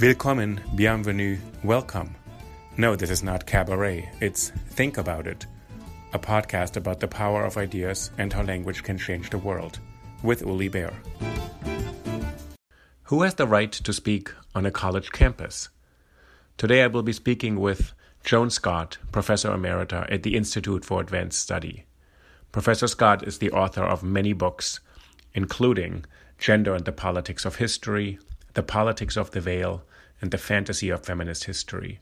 Willkommen, bienvenue, welcome. No, this is not cabaret, it's Think About It, a podcast about the power of ideas and how language can change the world, with Uli Baer. Who has the right to speak on a college campus? Today I will be speaking with Joan Scott, Professor Emerita at the Institute for Advanced Study. Professor Scott is the author of many books, including Gender and the Politics of History, The Politics of the Veil, and The Fantasy of Feminist History.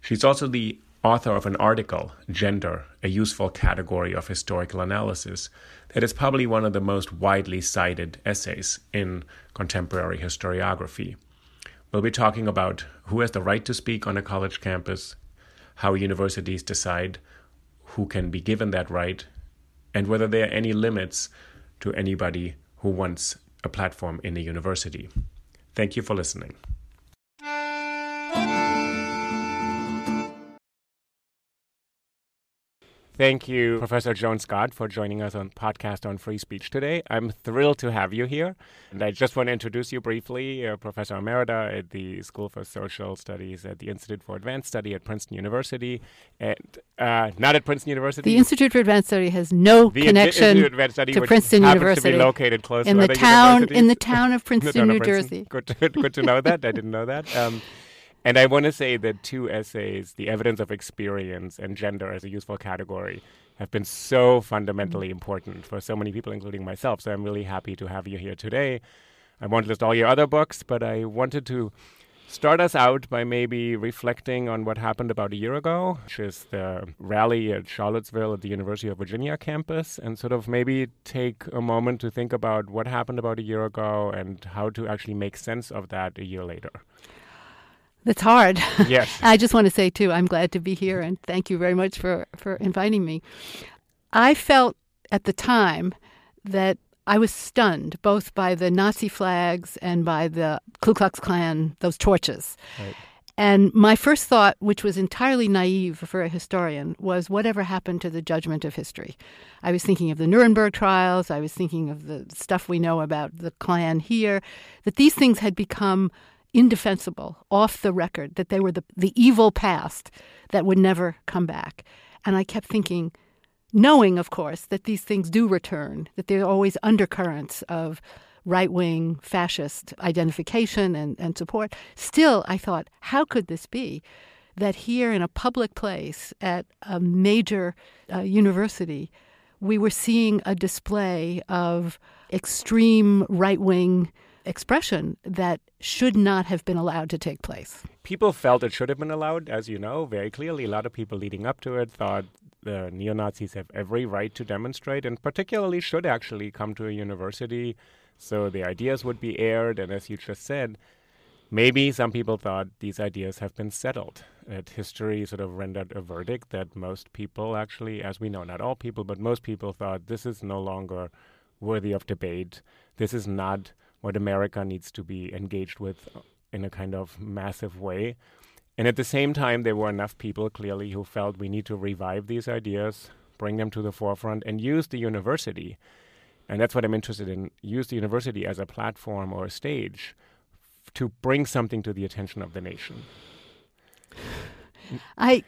She's also the author of an article, Gender, a Useful Category of Historical Analysis, that is probably one of the most widely cited essays in contemporary historiography. We'll be talking about who has the right to speak on a college campus, how universities decide who can be given that right, and whether there are any limits to anybody who wants a platform in a university. Thank you for listening. Thank you, Professor Joan Scott, for joining us on podcast on free speech today. I'm thrilled to have you here. And I just want to introduce you briefly, uh, Professor Emerita at the School for Social Studies at the Institute for Advanced Study at Princeton University, and uh, not at Princeton University. The Institute for Advanced Study has no The connection of Study, to which Princeton University. to located close in to the town in the town of Princeton, town of New Princeton. Jersey. Good, to, good to know that. I didn't know that. Um, and I want to say that two essays, The Evidence of Experience and Gender as a Useful Category, have been so fundamentally important for so many people, including myself. So I'm really happy to have you here today. I won't list all your other books, but I wanted to start us out by maybe reflecting on what happened about a year ago, which is the rally at Charlottesville at the University of Virginia campus, and sort of maybe take a moment to think about what happened about a year ago and how to actually make sense of that a year later. That's hard. Yes. I just want to say too, I'm glad to be here and thank you very much for, for inviting me. I felt at the time that I was stunned both by the Nazi flags and by the Ku Klux Klan, those torches. Right. And my first thought, which was entirely naive for a historian, was whatever happened to the judgment of history. I was thinking of the Nuremberg trials, I was thinking of the stuff we know about the Klan here, that these things had become indefensible, off the record, that they were the, the evil past that would never come back. And I kept thinking, knowing, of course, that these things do return, that there are always undercurrents of right wing fascist identification and, and support. Still, I thought, how could this be that here in a public place at a major uh, university, we were seeing a display of extreme right wing expression that should not have been allowed to take place? People felt it should have been allowed, as you know, very clearly. A lot of people leading up to it thought the neo Nazis have every right to demonstrate and particularly should actually come to a university so the ideas would be aired. And as you just said, maybe some people thought these ideas have been settled. That history sort of rendered a verdict that most people actually, as we know, not all people, but most people thought this is no longer worthy of debate. This is not what America needs to be engaged with in a kind of massive way. And at the same time, there were enough people clearly who felt we need to revive these ideas, bring them to the forefront, and use the university. And that's what I'm interested in use the university as a platform or a stage to bring something to the attention of the nation. I,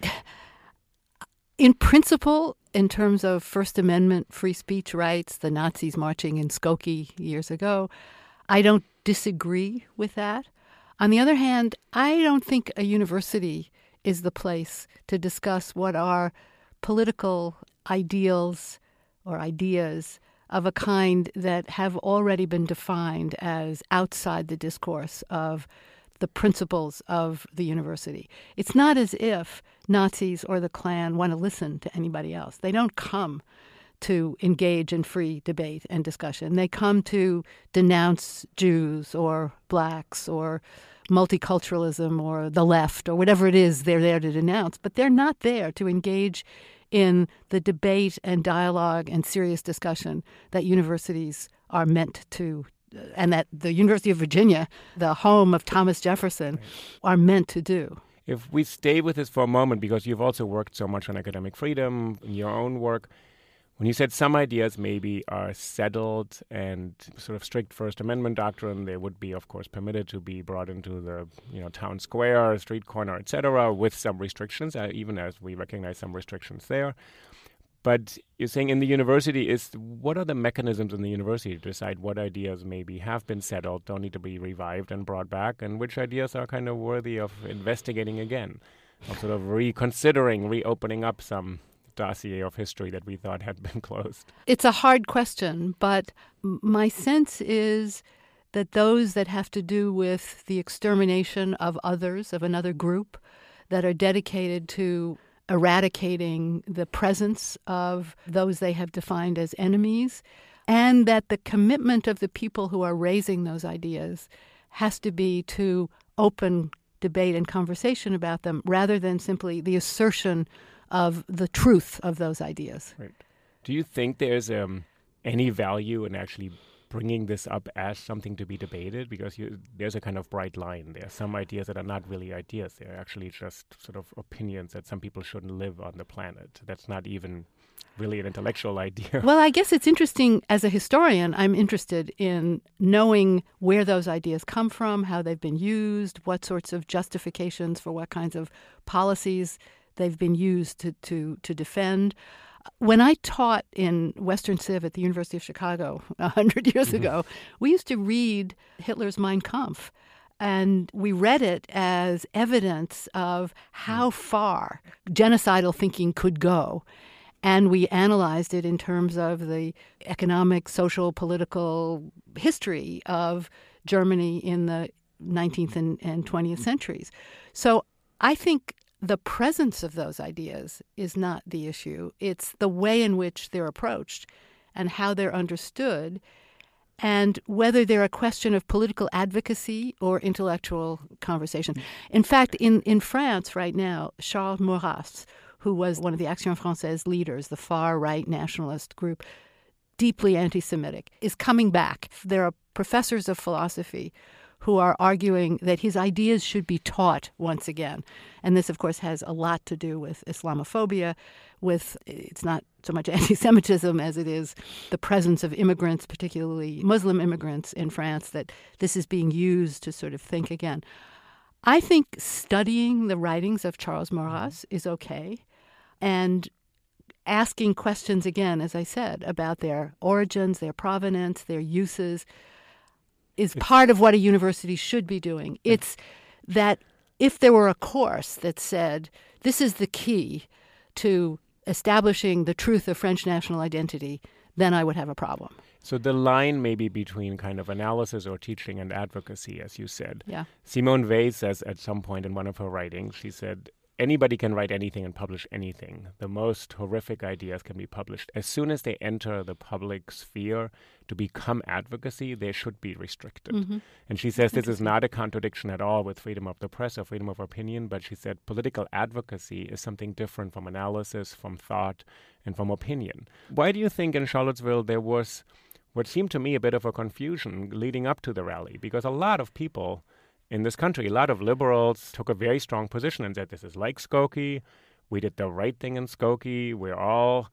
in principle, in terms of First Amendment free speech rights, the Nazis marching in Skokie years ago, I don't disagree with that. On the other hand, I don't think a university is the place to discuss what are political ideals or ideas of a kind that have already been defined as outside the discourse of the principles of the university. It's not as if Nazis or the Klan want to listen to anybody else. They don't come to engage in free debate and discussion. They come to denounce Jews or blacks or multiculturalism or the left or whatever it is they're there to denounce, but they're not there to engage in the debate and dialogue and serious discussion that universities are meant to uh, and that the University of Virginia, the home of Thomas Jefferson, are meant to do. If we stay with this for a moment, because you've also worked so much on academic freedom in your own work, when you said some ideas maybe are settled and sort of strict First Amendment doctrine, they would be, of course, permitted to be brought into the you know town square, street corner, etc., with some restrictions, uh, even as we recognize some restrictions there. But you're saying in the university is what are the mechanisms in the university to decide what ideas maybe have been settled, don't need to be revived and brought back, and which ideas are kind of worthy of investigating again, of sort of reconsidering, reopening up some dossier of history that we thought had been closed? It's a hard question, but my sense is that those that have to do with the extermination of others, of another group, that are dedicated to eradicating the presence of those they have defined as enemies, and that the commitment of the people who are raising those ideas has to be to open debate and conversation about them rather than simply the assertion of the truth of those ideas. Right. Do you think there's um, any value in actually bringing this up as something to be debated? Because you, there's a kind of bright line there. Some ideas that are not really ideas, they're actually just sort of opinions that some people shouldn't live on the planet. That's not even really an intellectual idea. Well, I guess it's interesting as a historian, I'm interested in knowing where those ideas come from, how they've been used, what sorts of justifications for what kinds of policies they've been used to, to, to defend. When I taught in Western Civ at the University of Chicago 100 years mm-hmm. ago, we used to read Hitler's Mein Kampf. And we read it as evidence of how mm. far genocidal thinking could go. And we analyzed it in terms of the economic, social, political history of Germany in the 19th and, and 20th centuries. So I think the presence of those ideas is not the issue. It's the way in which they're approached and how they're understood, and whether they're a question of political advocacy or intellectual conversation. In fact, in, in France right now, Charles Maurras, who was one of the Action Française leaders, the far right nationalist group, deeply anti Semitic, is coming back. There are professors of philosophy who are arguing that his ideas should be taught once again. And this, of course, has a lot to do with Islamophobia, with it's not so much anti Semitism as it is the presence of immigrants, particularly Muslim immigrants in France, that this is being used to sort of think again. I think studying the writings of Charles Maurras mm-hmm. is okay. And asking questions again, as I said, about their origins, their provenance, their uses, is part of what a university should be doing. It's that if there were a course that said this is the key to establishing the truth of French national identity, then I would have a problem. So the line maybe between kind of analysis or teaching and advocacy, as you said. Yeah. Simone Weil says at some point in one of her writings, she said, anybody can write anything and publish anything. The most horrific ideas can be published. As soon as they enter the public sphere to become advocacy, they should be restricted. Mm-hmm. And she says this is not a contradiction at all with freedom of the press or freedom of opinion, but she said political advocacy is something different from analysis, from thought, and from opinion. Why do you think in Charlottesville there was what seemed to me a bit of a confusion leading up to the rally? Because a lot of people in this country. A lot of liberals took a very strong position and said this is like Skokie. We did the right thing in Skokie. We're all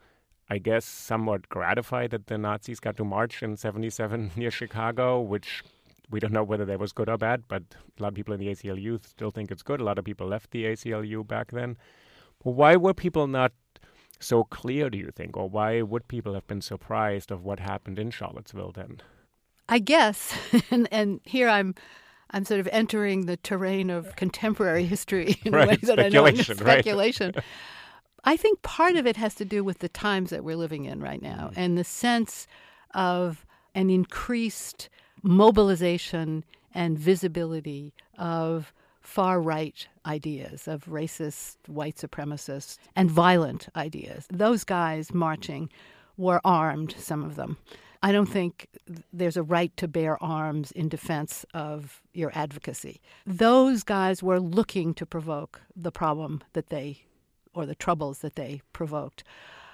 I guess, somewhat gratified that the Nazis got to march in 77 near Chicago, which we don't know whether that was good or bad, but a lot of people in the ACLU still think it's good. A lot of people left the ACLU back then. Why were people not so clear, do you think? Or why would people have been surprised of what happened in Charlottesville then? I guess, and, and here I'm I'm sort of entering the terrain of contemporary history in right. a way that I know speculation. Right. I think part of it has to do with the times that we're living in right now mm. and the sense of an increased mobilization and visibility of far right ideas, of racist, white supremacist, and violent ideas. Those guys marching were armed, some of them. I don't think there's a right to bear arms in defense of your advocacy. Those guys were looking to provoke the problem that they or the troubles that they provoked.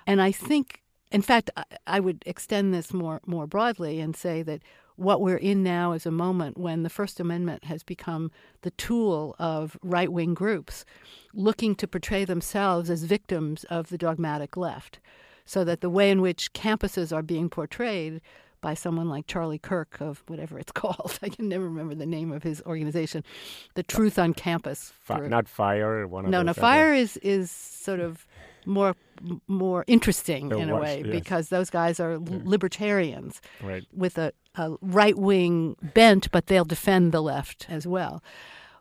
And I think, in fact, I would extend this more, more broadly and say that what we're in now is a moment when the First Amendment has become the tool of right wing groups looking to portray themselves as victims of the dogmatic left. So that the way in which campuses are being portrayed by someone like Charlie Kirk of whatever it's called. I can never remember the name of his organization. The Truth on Campus. For, not Fire. One no, no. Fire is is sort of more more interesting in a way yes. because those guys are yeah. libertarians right. with a, a right wing bent, but they'll defend the left as well.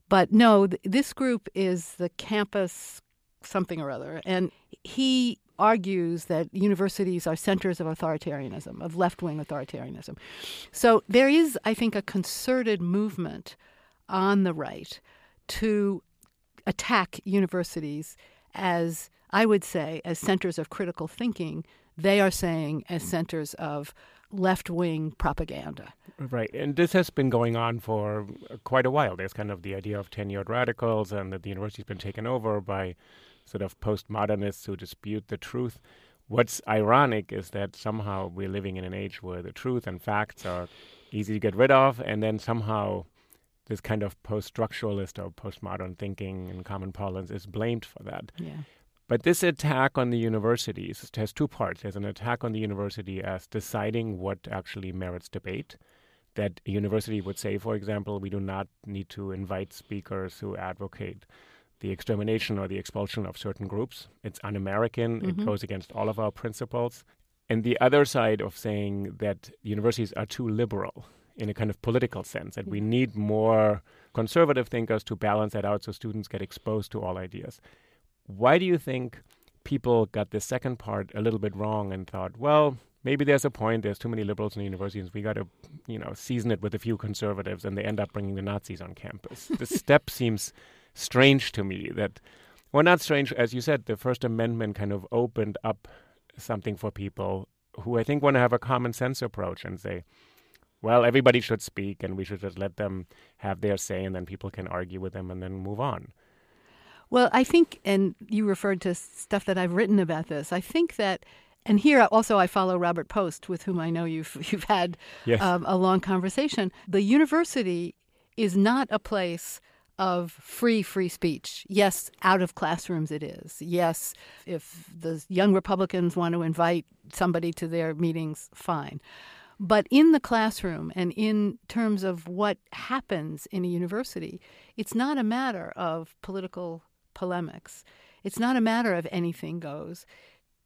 But no, th- this group is the campus something or other, and he argues that universities are centers of authoritarianism, of left wing authoritarianism. So there is, I think, a concerted movement on the right to attack universities as, I would say, as centers of critical thinking. They are saying as centers of left wing propaganda. Right. And this has been going on for quite a while. There's kind of the idea of tenured radicals and that the university's been taken over by sort of postmodernists who dispute the truth. What's ironic is that somehow we're living in an age where the truth and facts are easy to get rid of, and then somehow this kind of post structuralist or postmodern thinking in common parlance is blamed for that. Yeah. But this attack on the universities has two parts. There's an attack on the university as deciding what actually merits debate. That a university would say, for example, we do not need to invite speakers who advocate the extermination or the expulsion of certain groups. It's un American, mm-hmm. it goes against all of our principles. And the other side of saying that universities are too liberal in a kind of political sense, that we mm-hmm. need more conservative thinkers to balance that out so students get exposed to all ideas. Why do you think people got the second part a little bit wrong and thought, well, maybe there's a point, there's too many liberals in the universities, we got to, you know, season it with a few conservatives, and they end up bringing the Nazis on campus. the step seems strange to me that, well, not strange, as you said, the First Amendment kind of opened up something for people who I think want to have a common sense approach and say, well, everybody should speak and we should just let them have their say and then people can argue with them and then move on. Well, I think, and you referred to stuff that I've written about this. I think that, and here also I follow Robert Post, with whom I know you've you've had yes. um, a long conversation. The university is not a place of free, free speech. Yes, out of classrooms it is. Yes, if the young Republicans want to invite somebody to their meetings, fine. But in the classroom and in terms of what happens in a university, it's not a matter of political polemics. It's not a matter of anything goes.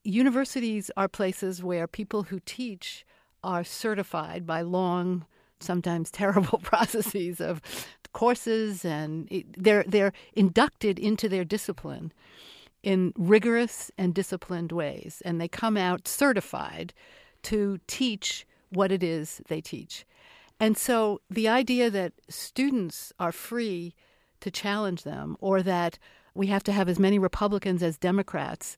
Universities are places where people who teach are certified by long, sometimes terrible processes of courses, and they're they're inducted into their discipline in rigorous and disciplined ways, and they come out certified to teach what it is they teach. And so the idea that students are free to challenge them, or that we have to have as many Republicans as Democrats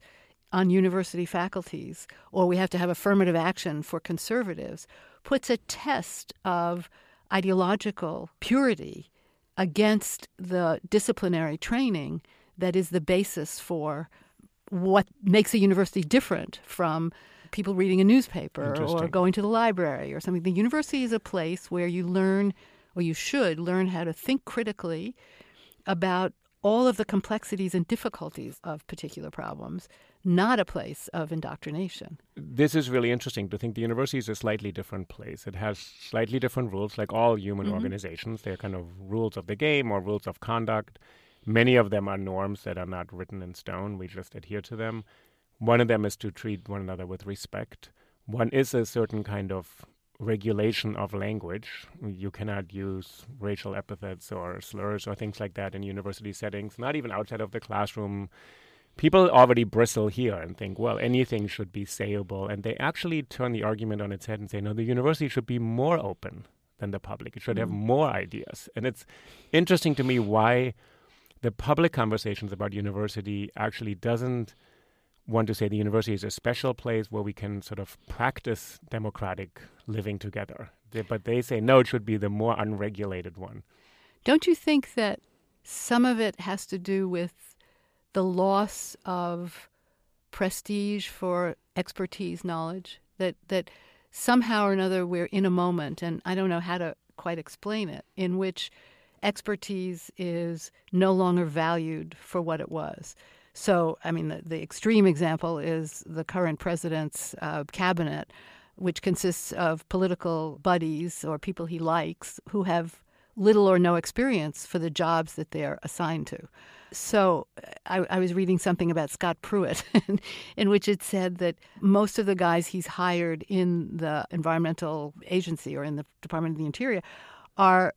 on university faculties, or we have to have affirmative action for conservatives, puts a test of ideological purity against the disciplinary training that is the basis for what makes a university different from people reading a newspaper or going to the library or something. The university is a place where you learn, or you should learn how to think critically about all of the complexities and difficulties of particular problems, not a place of indoctrination. This is really interesting to think the university is a slightly different place. It has slightly different rules, like all human mm-hmm. organizations. They're kind of rules of the game or rules of conduct. Many of them are norms that are not written in stone. We just adhere to them. One of them is to treat one another with respect. One is a certain kind of regulation of language. You cannot use racial epithets or slurs or things like that in university settings, not even outside of the classroom. People already bristle here and think, well, anything should be sayable. And they actually turn the argument on its head and say, no, the university should be more open than the public. It should mm. have more ideas. And it's interesting to me why the public conversations about university actually doesn't want to say the university is a special place where we can sort of practice democratic living together. They, but they say, no, it should be the more unregulated one. Don't you think that some of it has to do with the loss of prestige for expertise knowledge? That, that somehow or another we're in a moment, and I don't know how to quite explain it, in which expertise is no longer valued for what it was. So, I mean, the, the extreme example is the current president's uh, cabinet, which consists of political buddies or people he likes who have little or no experience for the jobs that they're assigned to. So uh, I, I, was reading something about Scott Pruitt, in which it said that most of the guys he's hired in the environmental agency or in the Department of the Interior are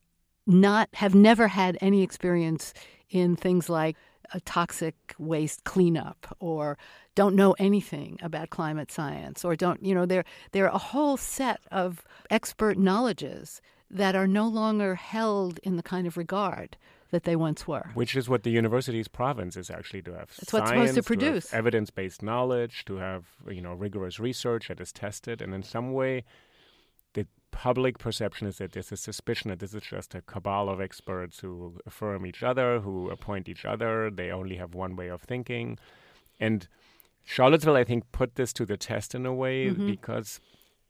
not have never had any experience in things like a toxic waste cleanup or don't know anything about climate science or don't you know there there are a whole set of expert knowledges that are no longer held in the kind of regard that they once were. Which is what the university's province is actually to have. That's what's supposed to produce. To evidence-based knowledge, to have you know rigorous research that is tested, and in some way, the public perception is that there's a suspicion that this is just a cabal of experts who affirm each other, who appoint each other. They only have one way of thinking. And Charlottesville, I think, put this to the test in a way mm-hmm. because,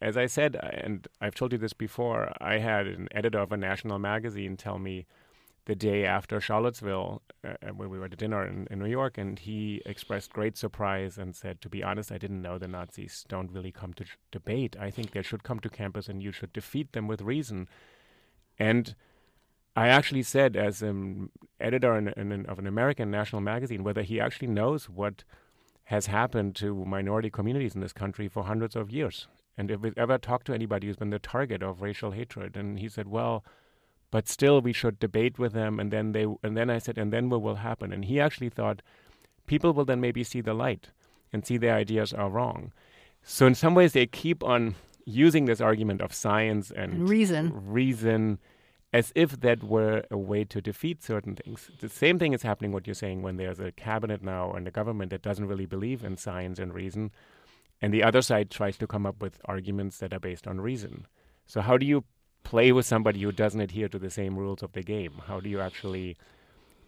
as I said, and I've told you this before, I had an editor of a national magazine tell me the day after Charlottesville, uh, uh, when we were at dinner in, in, New York, and he expressed great surprise and said, "To be honest, I didn't know the Nazis don't really come to debate. I think they should come to campus, and you should defeat them with reason." And I actually said, as an editor in, in, of an American national magazine, whether he actually knows what has happened to minority communities in this country for hundreds of years, and if we ever talked to anybody who's been the target of racial hatred, and he said, "Well." but still we should debate with them and then they and then I said and then what will happen and he actually thought people will then maybe see the light and see their ideas are wrong so in some ways they keep on using this argument of science and, and reason reason as if that were a way to defeat certain things. The same thing is happening what you're saying when there's a cabinet now and a government that doesn't really believe in science and reason and the other side tries to come up with arguments that are based on reason. So how do you play with somebody who doesn't adhere to the same rules of the game? How do you actually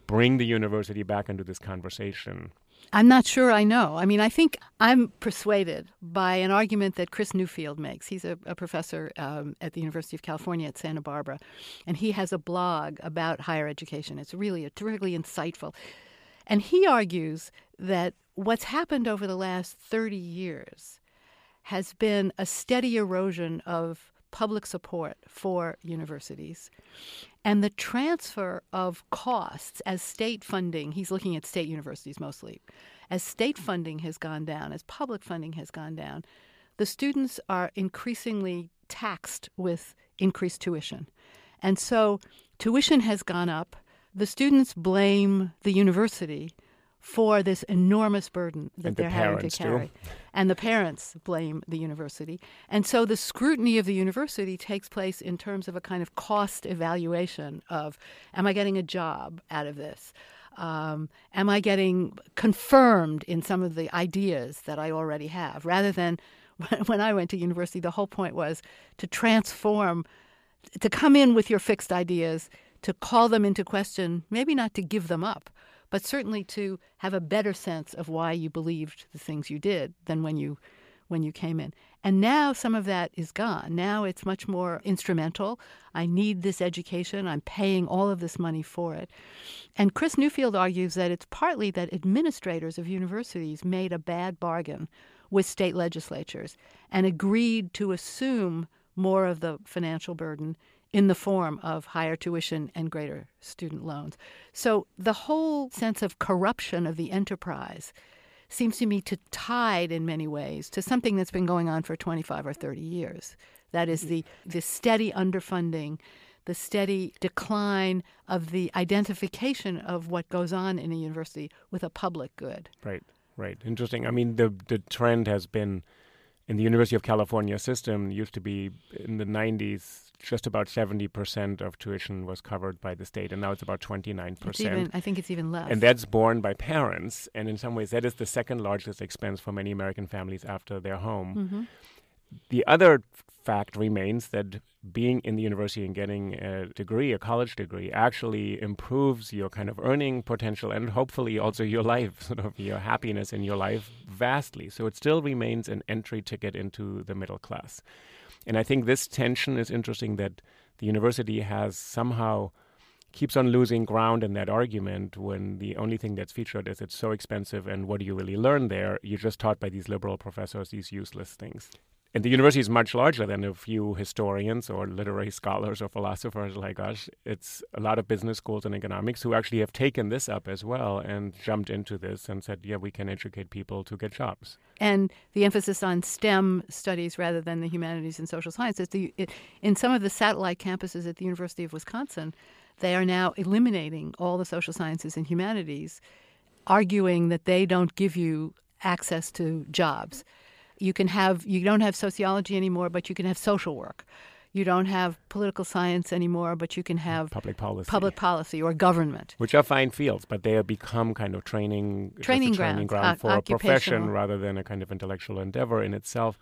bring the university back into this conversation? I'm not sure I know. I mean, I think I'm persuaded by an argument that Chris Newfield makes. He's a, a professor um, at the University of California at Santa Barbara, and he has a blog about higher education. It's really a terrifically insightful. And he argues that what's happened over the last 30 years has been a steady erosion of public support for universities and the transfer of costs as state funding, he's looking at state universities mostly, as state funding has gone down, as public funding has gone down, the students are increasingly taxed with increased tuition. And so tuition has gone up. The students blame the university for this enormous burden that and they're the having to carry. And the parents blame the university. And so the scrutiny of the university takes place in terms of a kind of cost evaluation of am I getting a job out of this? Um, am I getting confirmed in some of the ideas that I already have? Rather than when I went to university, the whole point was to transform, to come in with your fixed ideas, to call them into question, maybe not to give them up, but certainly to have a better sense of why you believed the things you did than when you when you came in. And now some of that is gone. Now it's much more instrumental. I need this education. I'm paying all of this money for it. And Chris Newfield argues that it's partly that administrators of universities made a bad bargain with state legislatures and agreed to assume more of the financial burden in the form of higher tuition and greater student loans. So the whole sense of corruption of the enterprise seems to me to tied in many ways to something that's been going on for 25 or 30 years. That is the, the steady underfunding, the steady decline of the identification of what goes on in a university with a public good. Right, right. Interesting. I mean, the the trend has been in the University of California system used to be in the 90s just about 70% of tuition was covered by the state and now it's about 29%. Even, I think it's even less. And that's borne by parents and in some ways that is the second largest expense for many American families after their home. Mm-hmm. The other fact remains that being in the university and getting a degree, a college degree, actually improves your kind of earning potential and hopefully also your life, sort of your happiness in your life vastly. So it still remains an entry ticket into the middle class. And I think this tension is interesting that the university has somehow keeps on losing ground in that argument when the only thing that's featured is it's so expensive and what do you really learn there? You're just taught by these liberal professors these useless things and the university is much larger than a few historians or literary scholars or philosophers like us. It's a lot of business schools and economics who actually have taken this up as well and jumped into this and said, yeah, we can educate people to get jobs. And the emphasis on STEM studies rather than the humanities and social sciences. The, it, in some of the satellite campuses at the University of Wisconsin, they are now eliminating all the social sciences and humanities, arguing that they don't give you access to jobs you can have you don't have sociology anymore, but you can have social work. You don't have political science anymore, but you can have public policy, public policy or government, which are fine fields, but they have become kind of training training, training ground uh, for a profession rather than a kind of intellectual endeavor in itself.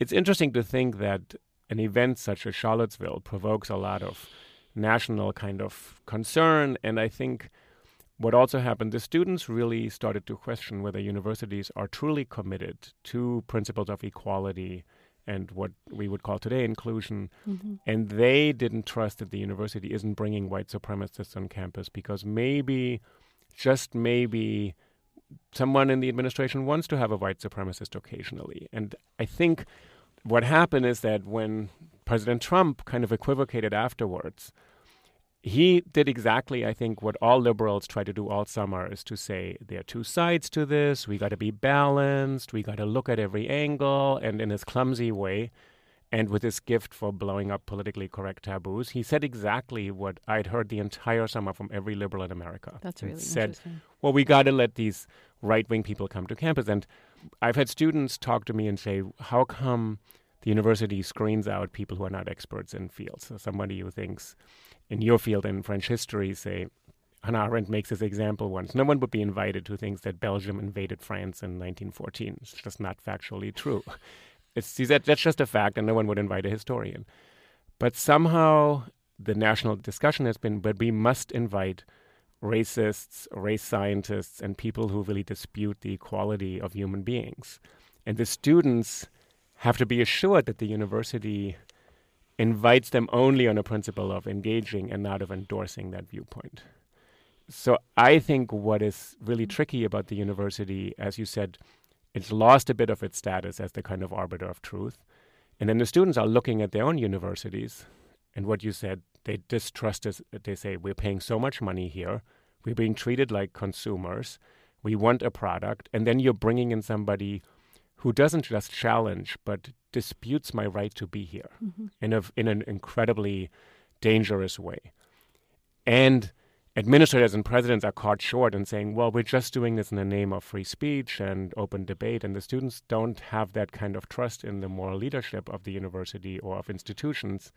It's interesting to think that an event such as Charlottesville provokes a lot of national kind of concern, and I think what also happened, the students really started to question whether universities are truly committed to principles of equality and what we would call today inclusion. Mm-hmm. And they didn't trust that the university isn't bringing white supremacists on campus because maybe, just maybe, someone in the administration wants to have a white supremacist occasionally. And I think what happened is that when President Trump kind of equivocated afterwards, he did exactly, I think, what all liberals try to do all summer is to say there are two sides to this. We got to be balanced. We got to look at every angle. And in his clumsy way, and with his gift for blowing up politically correct taboos, he said exactly what I'd heard the entire summer from every liberal in America. That's really said, well, we got to let these right wing people come to campus. And I've had students talk to me and say, how come the university screens out people who are not experts in fields? So somebody who thinks in your field in French history, say, Hannah Arendt makes this example once. No one would be invited who thinks that Belgium invaded France in 1914. It's just not factually true. It's, that, that's just a fact, and no one would invite a historian. But somehow the national discussion has been, but we must invite racists, race scientists, and people who really dispute the equality of human beings. And the students have to be assured that the university invites them only on a principle of engaging and not of endorsing that viewpoint. So I think what is really mm. tricky about the university, as you said, it's lost a bit of its status as the kind of arbiter of truth. And then the students are looking at their own universities and what you said, they distrust us. They say, we're paying so much money here. We're being treated like consumers. We want a product. And then you're bringing in somebody who doesn't just challenge, but disputes my right to be here mm-hmm. in, a, in an incredibly dangerous way. And administrators and presidents are caught short in saying, well, we're just doing this in the name of free speech and open debate. And the students don't have that kind of trust in the moral leadership of the university or of institutions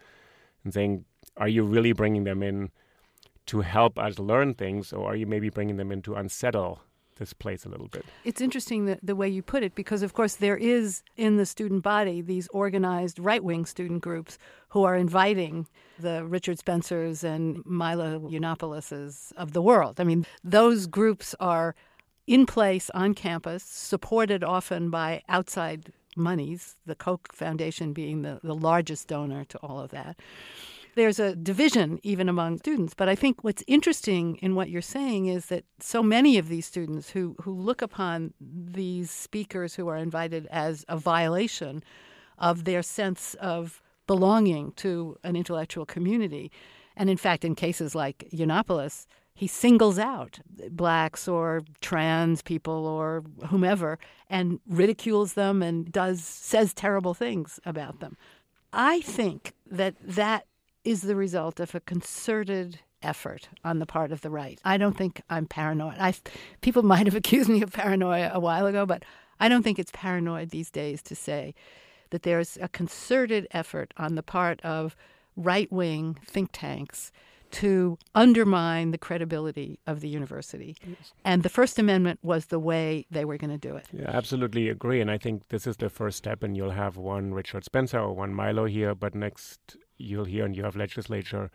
and saying, are you really bringing them in to help us learn things, or are you maybe bringing them in to unsettle this place a little bit. It's interesting the, the way you put it because, of course, there is in the student body these organized right wing student groups who are inviting the Richard Spencers and Milo Yiannopoulos of the world. I mean, those groups are in place on campus, supported often by outside monies, the Koch Foundation being the, the largest donor to all of that. There's a division even among students. But I think what's interesting in what you're saying is that so many of these students who, who look upon these speakers who are invited as a violation of their sense of belonging to an intellectual community. And in fact, in cases like Yiannopoulos, he singles out blacks or trans people or whomever and ridicules them and does says terrible things about them. I think that that is the result of a concerted effort on the part of the right. I don't think I'm paranoid. I people might have accused me of paranoia a while ago, but I don't think it's paranoid these days to say that there's a concerted effort on the part of right wing think tanks to undermine the credibility of the university. Yes. And the First Amendment was the way they were going to do it. Yeah, absolutely agree. And I think this is the first step, and you'll have one Richard Spencer or one Milo here, but next you'll hear and you have legislature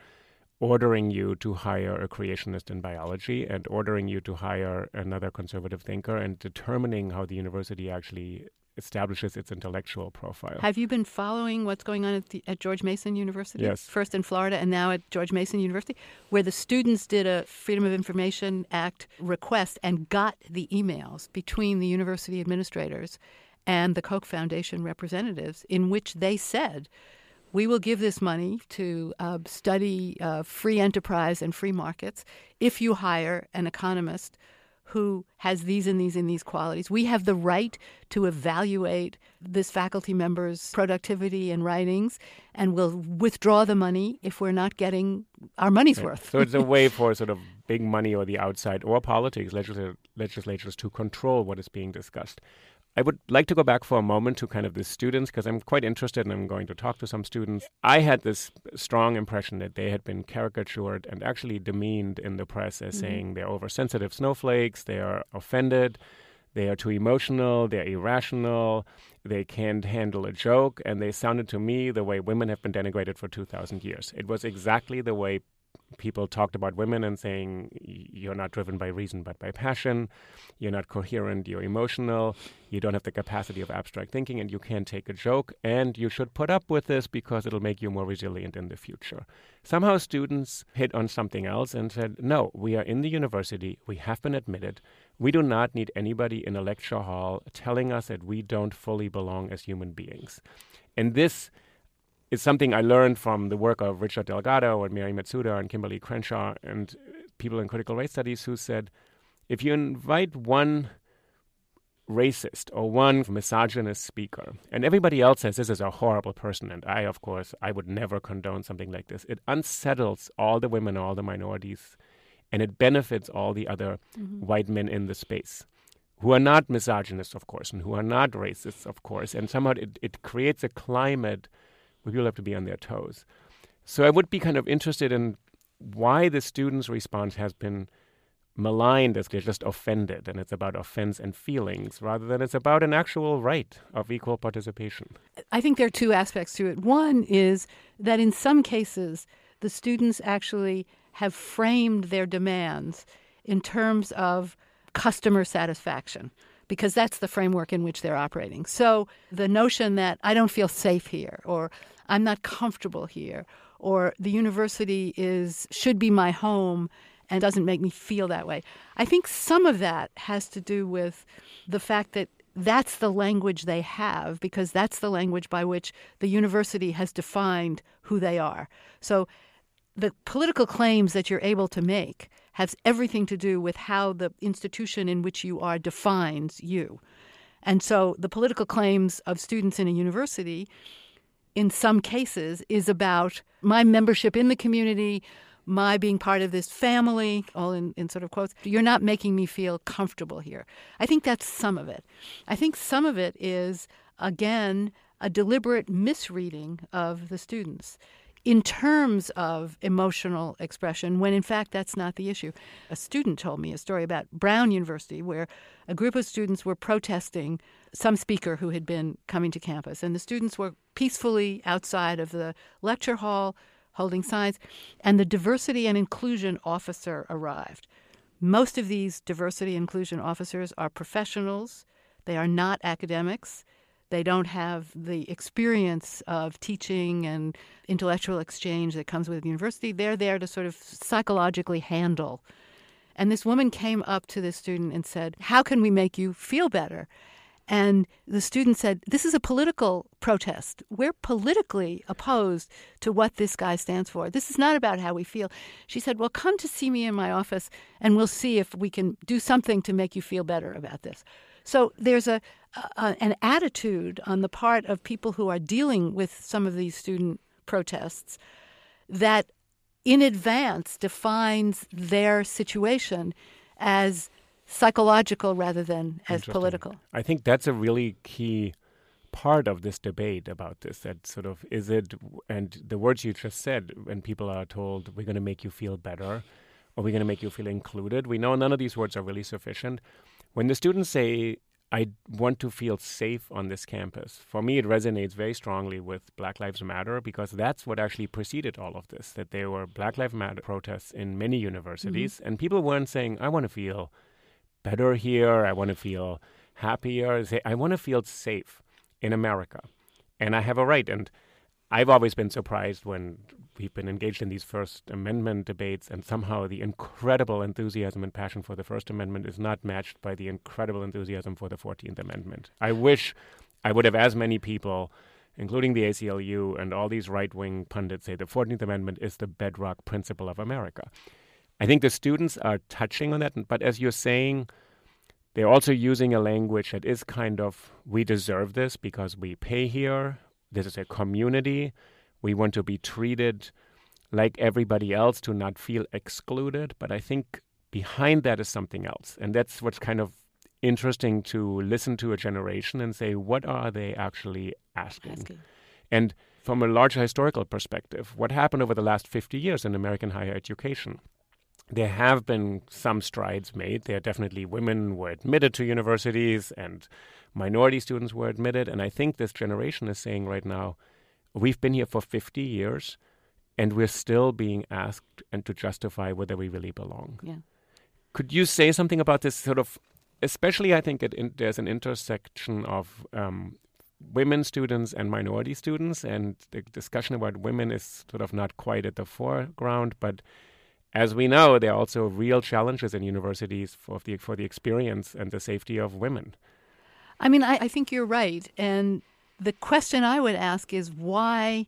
ordering you to hire a creationist in biology and ordering you to hire another conservative thinker and determining how the university actually establishes its intellectual profile. Have you been following what's going on at, the, at, George Mason University? Yes. First in Florida and now at George Mason University, where the students did a Freedom of Information Act request and got the emails between the university administrators and the Koch Foundation representatives in which they said, we will give this money to uh, study uh, free enterprise and free markets if you hire an economist who has these and these and these qualities. We have the right to evaluate this faculty member's productivity and writings, and we'll withdraw the money if we're not getting our money's yeah. worth. so it's a way for sort of big money or the outside or politics, legislatures to control what is being discussed. I would like to go back for a moment to kind of the students because I'm quite interested and I'm going to talk to some students. I had this strong impression that they had been caricatured and actually demeaned in the press as mm-hmm. saying they're oversensitive snowflakes, they are offended, they are too emotional, they're irrational, they can't handle a joke, and they sounded to me the way women have been denigrated for 2,000 years. It was exactly the way people talked about women and saying you're not driven by reason but by passion, you're not coherent, you're emotional, you don't have the capacity of abstract thinking, and you can't take a joke, and you should put up with this because it'll make you more resilient in the future. Somehow students hit on something else and said, no, we are in the university, we have been admitted, we do not need anybody in a lecture hall telling us that we don't fully belong as human beings. And this is something I learned from the work of Richard Delgado and Mari Matsuda and Kimberlé Crenshaw and people in critical race studies who said if you invite one racist or one misogynist speaker and everybody else says this is a horrible person and i of course i would never condone something like this it unsettles all the women all the minorities and it benefits all the other mm-hmm. white men in the space who are not misogynists of course and who are not racists of course and somehow it, it creates a climate people have to be on their toes. So I would be kind of interested in why the students' response has been maligned as they're just offended and it's about offense and feelings rather than it's about an actual right of equal participation. I think there are two aspects to it. One is that in some cases, the students actually have framed their demands in terms of customer satisfaction because that's the framework in which they're operating. So the notion that I don't feel safe here or I'm not comfortable here or the university is should be my home and doesn't make me feel that way. I think some of that has to do with the fact that that's the language they have because that's the language by which the university has defined who they are. So the political claims that you're able to make has everything to do with how the institution in which you are defines you. And so the political claims of students in a university, in some cases, is about my membership in the community, my being part of this family, all in, in sort of quotes. You're not making me feel comfortable here. I think that's some of it. I think some of it is, again, a deliberate misreading of the students in terms of emotional expression, when in fact that's not the issue. A student told me a story about Brown University where a group of students were protesting some speaker who had been coming to campus, and the students were peacefully outside of the lecture hall holding signs, and the diversity and inclusion officer arrived. Most of these diversity inclusion officers are professionals, they are not academics. They don't have the experience of teaching and intellectual exchange that comes with university. They're there to sort of psychologically handle. And this woman came up to this student and said, How can we make you feel better? And the student said, This is a political protest. We're politically opposed to what this guy stands for. This is not about how we feel. She said, Well, come to see me in my office and we'll see if we can do something to make you feel better about this. So there's a, a an attitude on the part of people who are dealing with some of these student protests that in advance defines their situation as psychological rather than as political. I think that's a really key part of this debate about this that sort of is it and the words you just said when people are told we're going to make you feel better or we're going to make you feel included we know none of these words are really sufficient when the students say I want to feel safe on this campus. For me, it resonates very strongly with Black Lives Matter because that's what actually preceded all of this. That there were Black Lives Matter protests in many universities, mm-hmm. and people weren't saying, I want to feel better here. I want to feel happier. They, I want to feel safe in America. And I have a right. And I've always been surprised when we've been engaged in these First Amendment debates, and somehow the incredible enthusiasm and passion for the First Amendment is not matched by the incredible enthusiasm for the 14th Amendment. I wish I would have as many people, including the ACLU and all these right wing pundits, say the 14th Amendment is the bedrock principle of America. I think the students are touching on that, but as you're saying, they're also using a language that is kind of we deserve this because we pay here. This is a community. We want to be treated like everybody else to not feel excluded. But I think behind that is something else. And that's what's kind of interesting to listen to a generation and say, what are they actually asking? asking. And from a larger historical perspective, what happened over the last 50 years in American higher education? There have been some strides made. There are definitely women were admitted to universities and minority students were admitted. And I think this generation is saying right now, we've been here for 50 years and we're still being asked and to justify whether we really belong. Yeah. Could you say something about this sort of, especially I think it in, there's an intersection of um, women students and minority students, and the discussion about women is sort of not quite at the foreground, but as we know, there are also real challenges in universities for the for the experience and the safety of women. I mean, I, I think you're right, and the question I would ask is why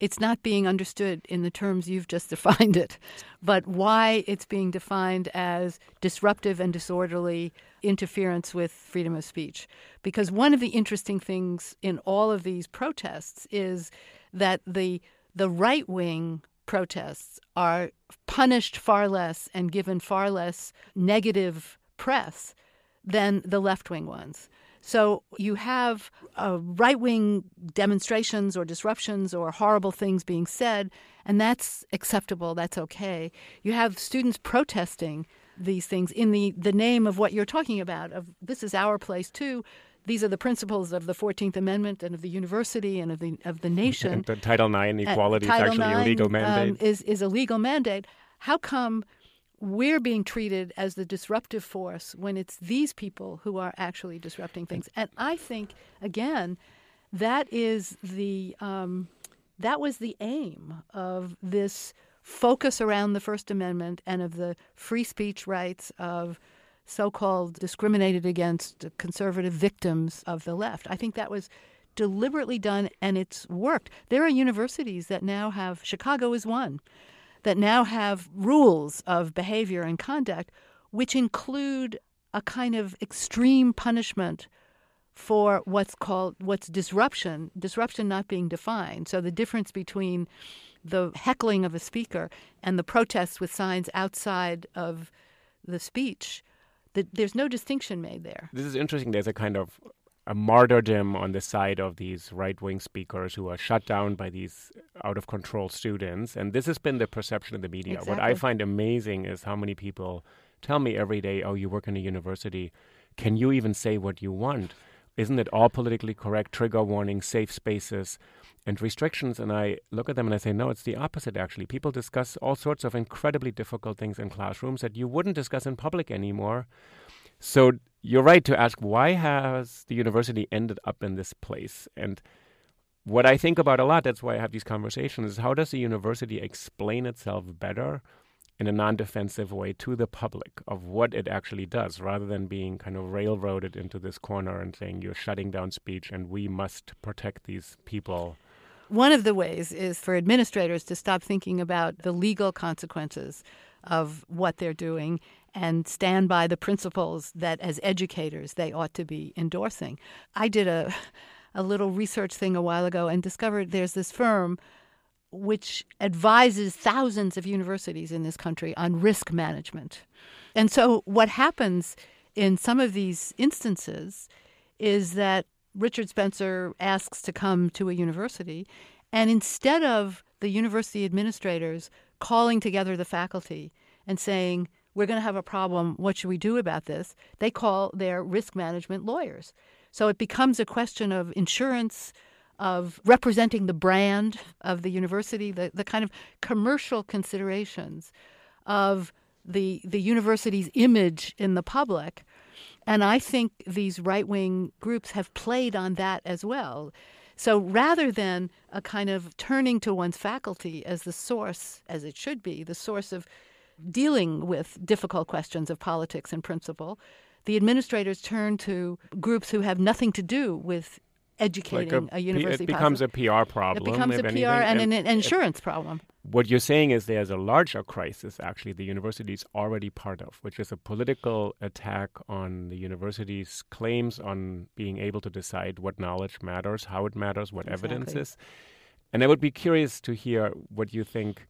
it's not being understood in the terms you've just defined it, but why it's being defined as disruptive and disorderly interference with freedom of speech. Because one of the interesting things in all of these protests is that the the right wing protests are punished far less and given far less negative press than the left wing ones. So you have uh, right wing demonstrations or disruptions or horrible things being said, and that's acceptable, that's okay. You have students protesting these things in the, the name of what you're talking about, of this is our place too these are the principles of the Fourteenth Amendment and of the university and of the of the nation. And the Title IX equality uh, is actually IX, a legal um, mandate. Um, is is a legal mandate. How come we're being treated as the disruptive force when it's these people who are actually disrupting things? And I think again, that is the um, that was the aim of this focus around the First Amendment and of the free speech rights of so called discriminated against conservative victims of the left. I think that was deliberately done and it's worked. There are universities that now have, Chicago is one, that now have rules of behavior and conduct which include a kind of extreme punishment for what's called what's disruption disruption not being defined so the difference between the heckling of a speaker and the protests with signs outside of the speech the, there's no distinction made there. This is interesting. There's a kind of a martyrdom on the side of these right wing speakers who are shut down by these out of control students. And this has been the perception in the media. Exactly. What I find amazing is how many people tell me every day, oh, you work in a university. Can you even say what you want? Isn't it all politically correct? Trigger warning, safe spaces and restrictions. And I look at them and I say, no, it's the opposite, actually. People discuss all sorts of incredibly difficult things in classrooms that you wouldn't discuss in public anymore. So you're right to ask why has the university ended up in this place? And what I think about a lot, that's why I have these conversations, is how does the university explain itself better in a non defensive way to the public of what it actually does, rather than being kind of railroaded into this corner and saying you're shutting down speech and we must protect these people. One of the ways is for administrators to stop thinking about the legal consequences of what they're doing and stand by the principles that as educators they ought to be endorsing. I did a a little research thing a while ago and discovered there's this firm which advises thousands of universities in this country on risk management. And so, what happens in some of these instances is that Richard Spencer asks to come to a university, and instead of the university administrators calling together the faculty and saying, We're going to have a problem, what should we do about this? They call their risk management lawyers. So it becomes a question of insurance, of representing the brand of the university, the, the kind of commercial considerations of the the university's image in the public. And I think these right wing groups have played on that as well. So rather than a kind of turning to one's faculty as the source, as it should be, the source of dealing with difficult questions of politics and principle, the administrators turn to groups who have nothing to do with educating like a, a, university. It becomes a PR problem. It becomes a PR anything. and, and an insurance it, problem. What you're saying is there's a larger crisis, actually, the university is already part of, which is a political attack on the university's claims on being able to decide what knowledge matters, how it matters, what exactly. evidence is. And I would be curious to hear what you think.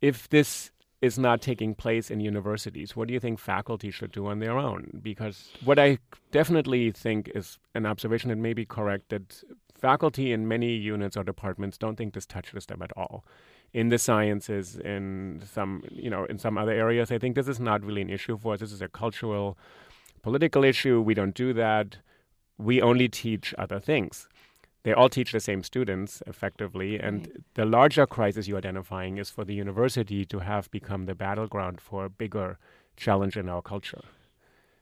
If this is not taking place in universities. What do you think faculty should do on their own? Because what I definitely think is an observation that may be correct that faculty in many units or departments don't think this touches them at all. In the sciences, in some you know, in some other areas, I think this is not really an issue for us. This is a cultural, political issue. We don't do that. We only teach other things they all teach the same students effectively. And right. the larger crisis you're identifying is for the university to have become the battleground for a bigger challenge in our culture.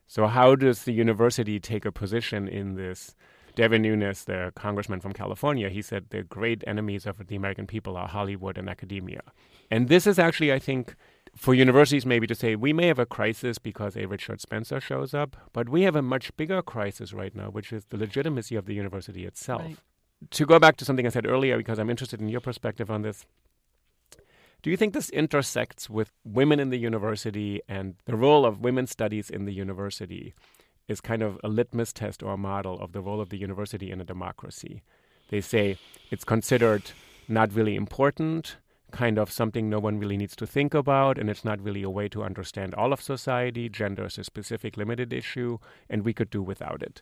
So, how does the university take a position in this? Devin Nunes, the congressman from California, he said the great enemies of the American people are Hollywood and academia. And this is actually, I think, for universities maybe to say we may have a crisis because a Richard Spencer shows up, but we have a much bigger crisis right now, which is the legitimacy of the university itself. Right to go back to something I said earlier, because I'm interested in your perspective on this, do you think this intersects with women in the university and the role of women's studies in the university is kind of a litmus test or a model of the role of the university in a democracy? They say it's considered not really important, kind of something no one really needs to think about, and it's not really a way to understand all of society. Gender is a specific limited issue, and we could do without it.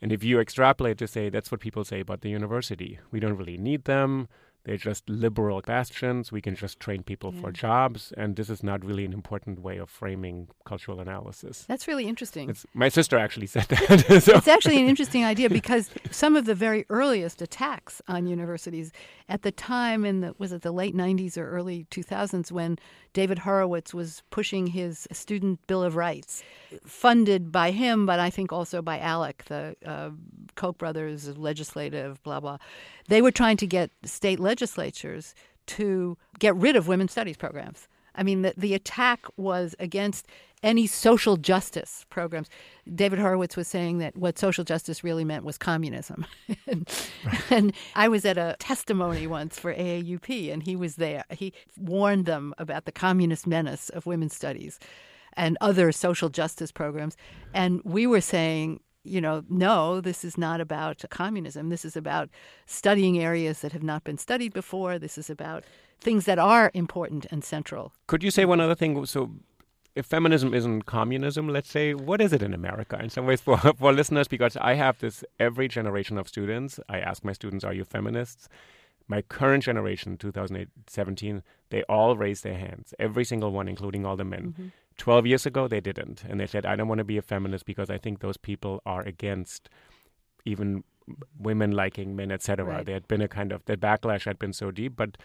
And if you extrapolate to say that's what people say about the university, we don't really need them. They're just liberal bastions. We can just train people yeah. for jobs. And this is not really an important way of framing cultural analysis. That's really interesting. It's, my sister actually said that. so. It's actually an interesting idea because some of the very earliest attacks on universities at the time in the was it the late 90s or early 2000s when David Horowitz was pushing his student bill of rights funded by him but I think also by ALEC the uh, Koch brothers legislative blah blah. They were trying to get state legislatures to get rid of women's studies programs. I mean, the, the attack was against any social justice programs. David Horowitz was saying that what social justice really meant was communism. and, right. and, I was at a testimony once for AAUP, and he was there. He warned them about the communist menace of women's studies and other social justice programs. And we were saying, you know, no, this is not about communism. This is about studying areas that have not been studied before. This is about things that are important and central. Could you say one other thing? So, if feminism isn't communism, let's say, what is it in America? In some ways, for, for listeners, because I have this every generation of students, I ask my students, Are you feminists? My current generation, 2017, they all raised their hands, every single one, including all the men. Mm-hmm. 12 years ago, they didn't. And they said, I don't want to be a feminist because I think those people are against even women liking men, etc. Right. There had been a kind of, the backlash had been so deep. But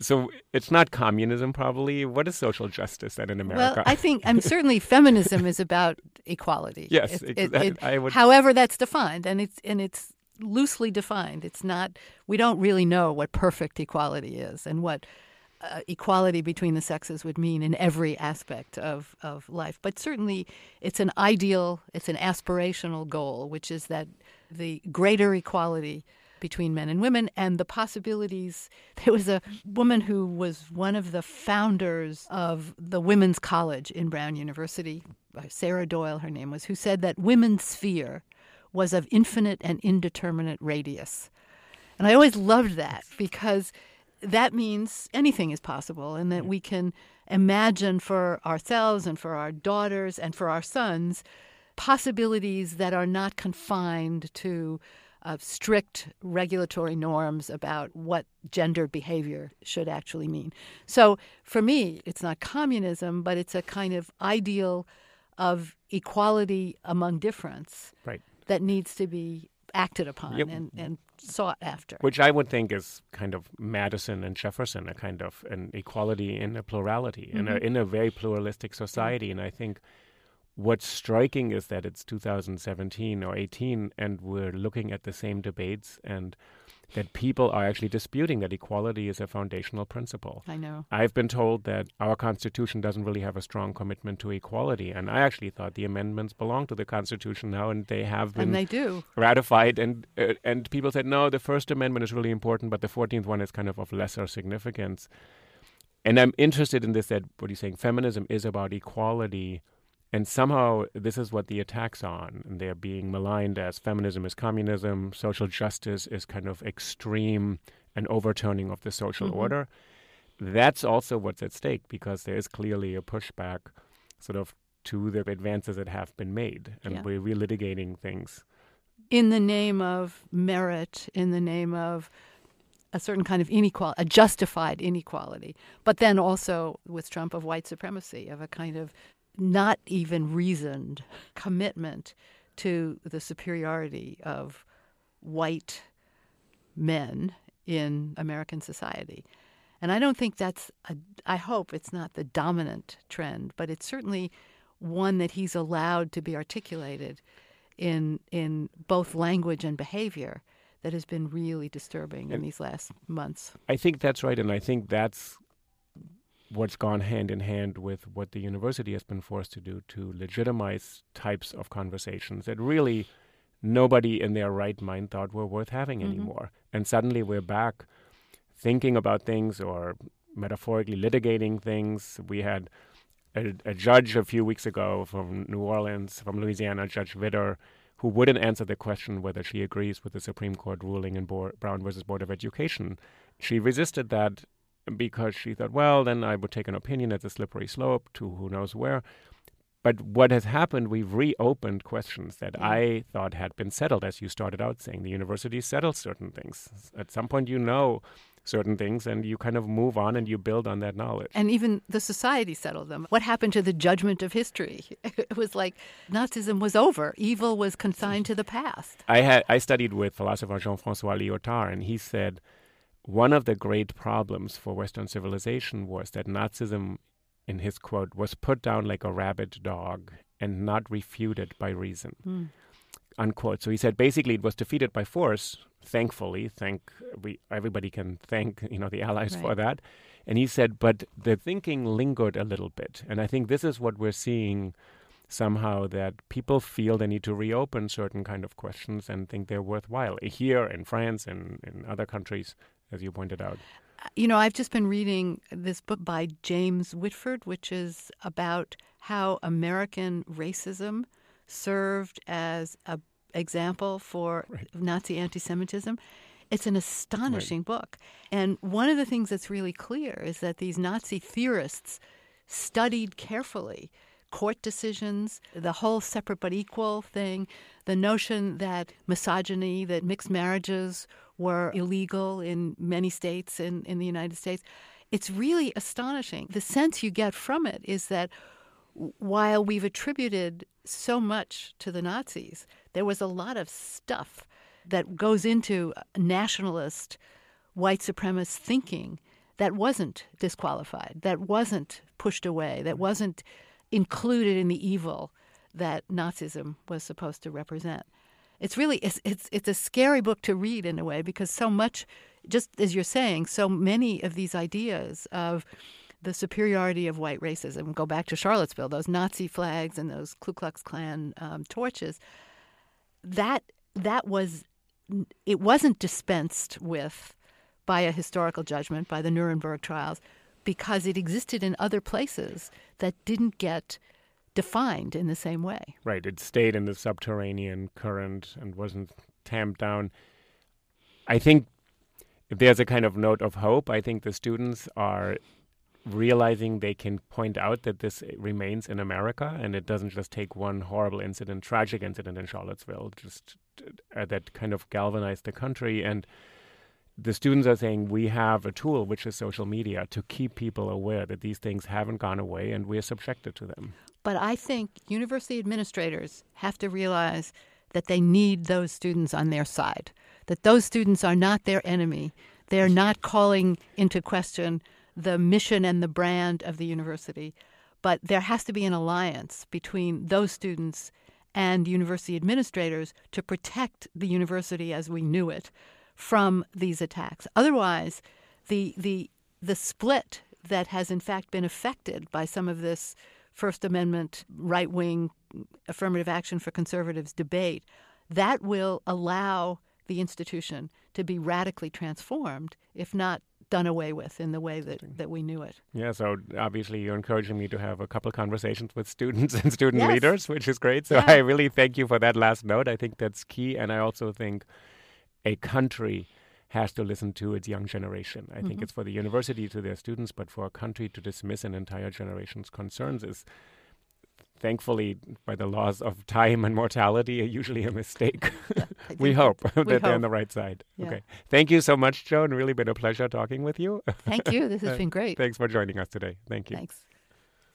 So it's not communism, probably. What is social justice then in America? Well, I think, I mean, certainly feminism is about equality. Yes, It- it- it- I would- However, that's defined, and it's and it's loosely defined. It's not. We don't really know what perfect equality is, and what uh, equality between the sexes would mean in every aspect of of life. But certainly, it's an ideal. It's an aspirational goal, which is that the greater equality between men and women and the possibilities. There was a woman who was one of the founders of the Women's College in Brown University, uh, Sarah Doyle, her name was, who said that women's sphere was of infinite and indeterminate radius. And I always loved that because that means anything is possible and that we can imagine for ourselves and for our daughters and for our sons possibilities that are not confined to uh, strict regulatory norms about what gendered behavior should actually mean. So for me, it's not communism, but it's a kind of ideal of equality among difference right. that needs to be acted upon Yep. and, and sought after. Which I would think is kind of Madison and Jefferson, a kind of an equality in a plurality, in, a, in a very pluralistic society. And I think what's striking is that it's 2017 or 18, and we're looking at the same debates, and that people are actually disputing that equality is a foundational principle. I know. I've been told that our Constitution doesn't really have a strong commitment to equality, and I actually thought the amendments belong to the Constitution now, and they have been And they do. ratified. And uh, and people said no, the First Amendment is really important, but the Fourteenth one is kind of of lesser significance. And I'm interested in this that what you're saying, feminism is about equality, and somehow this is what the attacks on, and they're being maligned as feminism is communism, social justice is kind of extreme and overturning of the social mm-hmm. order. That's also what's at stake because there is clearly a pushback, sort of to the advances that have been made, and Yeah. we're relitigating things. in the name of merit, in the name of a certain kind of inequality, a justified inequality, but then also with Trump of white supremacy, of a kind of not even reasoned commitment to the superiority of white men in American society. And I don't think that's, a, I hope it's not the dominant trend, but it's certainly one that he's allowed to be articulated in in both language and behavior that has been really disturbing in these last months. I think that's right, and I think that's what's gone hand in hand with what the university has been forced to do to legitimize types of conversations that really nobody in their right mind thought were worth having mm-hmm. anymore. And suddenly we're back thinking about things or metaphorically litigating things. We had a, a judge a few weeks ago from New Orleans, from Louisiana, Judge Vitter, who wouldn't answer the question whether she agrees with the Supreme Court ruling in Bo- Brown versus Board of Education. She resisted that because she thought, well, then I would take an opinion at a slippery slope to who knows where. But what has happened, we've reopened questions that mm. I thought had been settled, as you started out saying. The university settles certain things. At some point, you know certain things, and you kind of move on and you build on that knowledge. And even the society settled them. What happened to the judgment of history? It was like Nazism was over. Evil was consigned to the past. I had I studied with philosopher Jean-François Lyotard, and he said one of the great problems for Western civilization was that Nazism, in his quote, was put down like a rabid dog and not refuted by reason. Hmm. Unquote. So he said basically it was defeated by force. Thankfully, thank we everybody can thank you know the Allies for that. And he said, but the thinking lingered a little bit, and I think this is what we're seeing somehow that people feel they need to reopen certain kind of questions and think they're worthwhile here in France and in other countries, as you pointed out. You know, I've just been reading this book by James Whitman, which is about how American racism served as a example for Nazi anti-Semitism. It's an astonishing book. And one of the things that's really clear is that these Nazi theorists studied carefully court decisions, the whole separate but equal thing, the notion that misogyny, that mixed marriages were illegal in many states in, in the United States. It's really astonishing. The sense you get from it is that while we've attributed so much to the Nazis, there was a lot of stuff that goes into uh, nationalist, white supremacist thinking that wasn't disqualified, that wasn't pushed away, that wasn't included in the evil that Nazism was supposed to represent. It's really it's it's it's a scary book to read in a way because so much just as you're saying, so many of these ideas of the superiority of white racism go back to Charlottesville, those Nazi flags and those Ku Klux Klan um, torches. That that was it wasn't dispensed with by a historical judgment by the Nuremberg trials because it existed in other places that didn't get defined in the same way. Right. It stayed in the subterranean current and wasn't tamped down. I think if there's a kind of note of hope, I think the students are realizing they can point out that this remains in America and it doesn't just take one horrible incident, tragic incident in Charlottesville, just uh, that kind of galvanized the country. And the students are saying we have a tool, which is social media, to keep people aware that these things haven't gone away and we're subjected to them. But I think university administrators have to realize that they need those students on their side, that those students are not their enemy. They're not calling into question the mission and the brand of the university. But there has to be an alliance between those students and university administrators to protect the university as we knew it from these attacks. Otherwise, the the the split that has in fact been affected by some of this First Amendment right wing affirmative action for conservatives debate, that will allow the institution to be radically transformed, if not done away with in the way that, that we knew it. Yeah, so obviously you're encouraging me to have a couple conversations with students and student yes. leaders, which is great. So yeah. I really thank you for that last note. I think that's key. And I also think a country has to listen to its young generation. I mm-hmm. think it's for the university to their students, but for a country to dismiss an entire generation's concerns is thankfully, by the laws of time and mortality, usually a mistake. we hope that we they're hope. on the right side. Yeah. Okay. Thank you so much, Joan. Really been a pleasure talking with you. Thank you. This has been great. Thanks for joining us today. Thank you. Thanks.